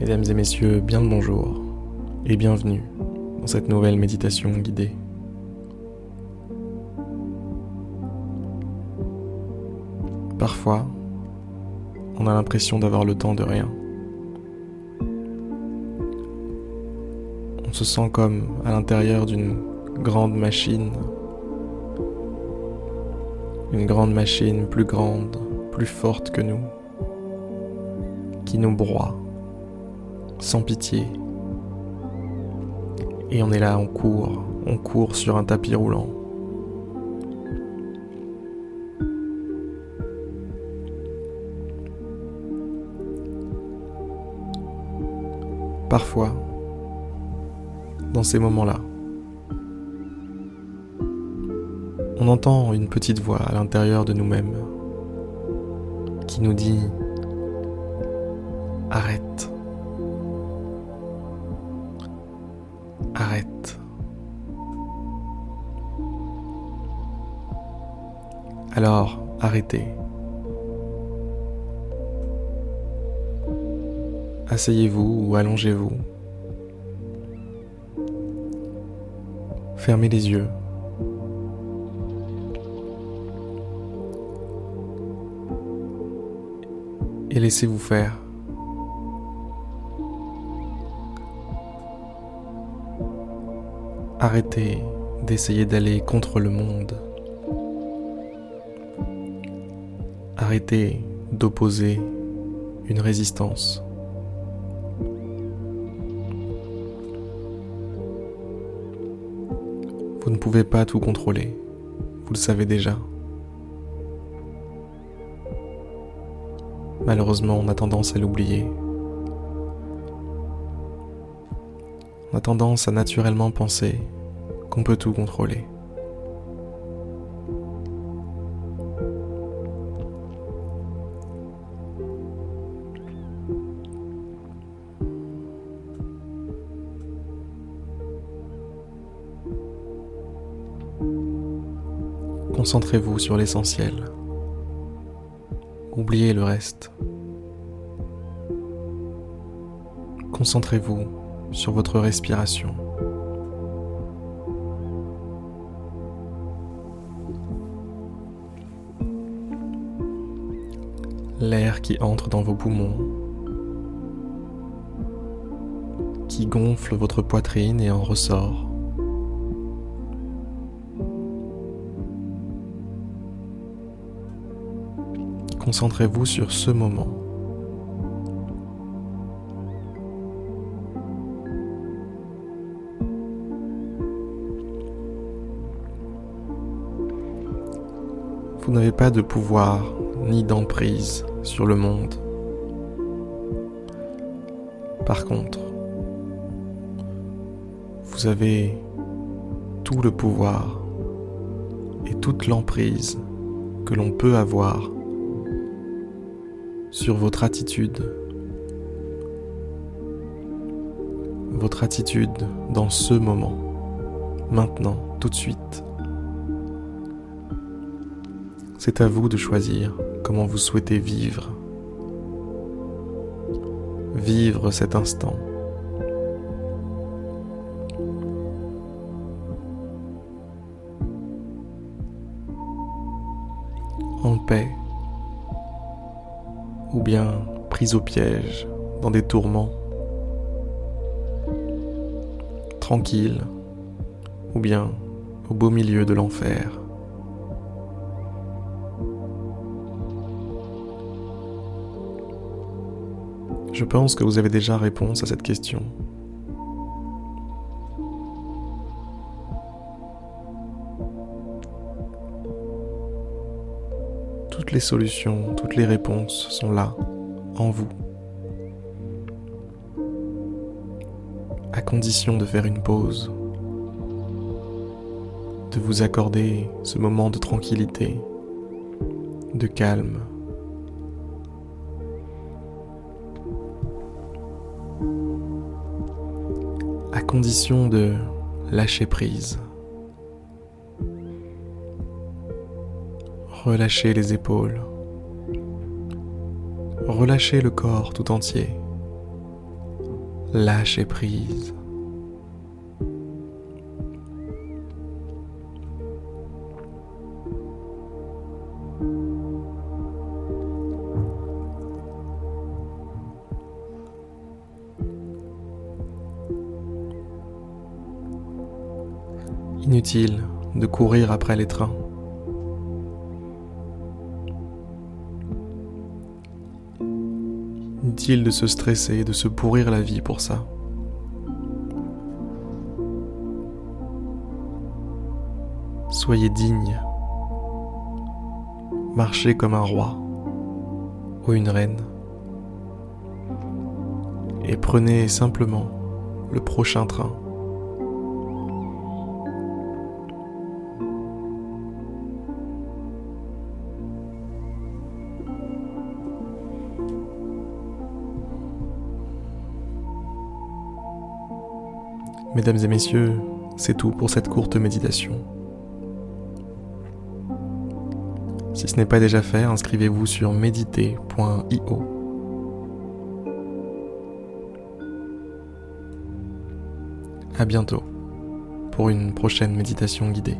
Mesdames et messieurs, bien le bonjour et bienvenue dans cette nouvelle méditation guidée. Parfois, on a l'impression d'avoir le temps de rien. On se sent comme à l'intérieur d'une grande machine. Une grande machine plus grande, plus forte que nous, qui nous broie sans pitié. Et on est là, on court, on court sur un tapis roulant. Parfois, dans ces moments-là, on entend une petite voix à l'intérieur de nous-mêmes qui nous dit ⁇ Arrête ⁇ Alors, arrêtez. Asseyez-vous ou allongez-vous. Fermez les yeux. Et laissez-vous faire. Arrêtez d'essayer d'aller contre le monde. Arrêtez d'opposer une résistance. Vous ne pouvez pas tout contrôler, vous le savez déjà. Malheureusement, on a tendance à l'oublier. On a tendance à naturellement penser qu'on peut tout contrôler. Concentrez-vous sur l'essentiel. Oubliez le reste. Concentrez-vous sur votre respiration. L'air qui entre dans vos poumons, qui gonfle votre poitrine et en ressort. Concentrez-vous sur ce moment. Vous n'avez pas de pouvoir ni d'emprise sur le monde. Par contre, vous avez tout le pouvoir et toute l'emprise que l'on peut avoir sur votre attitude. Votre attitude dans ce moment, maintenant, tout de suite. C'est à vous de choisir comment vous souhaitez vivre. Vivre cet instant. En paix. Ou bien pris au piège dans des tourments. Tranquille. Ou bien au beau milieu de l'enfer. Je pense que vous avez déjà réponse à cette question. Toutes les solutions, toutes les réponses sont là, en vous. À condition de faire une pause, de vous accorder ce moment de tranquillité, de calme. à condition de lâcher prise. Relâchez les épaules. Relâchez le corps tout entier. Lâchez prise. Inutile de courir après les trains. De se stresser, de se pourrir la vie pour ça. Soyez digne. Marchez comme un roi ou une reine. Et prenez simplement le prochain train. Mesdames et messieurs, c'est tout pour cette courte méditation. Si ce n'est pas déjà fait, inscrivez-vous sur méditer.io. À bientôt pour une prochaine méditation guidée.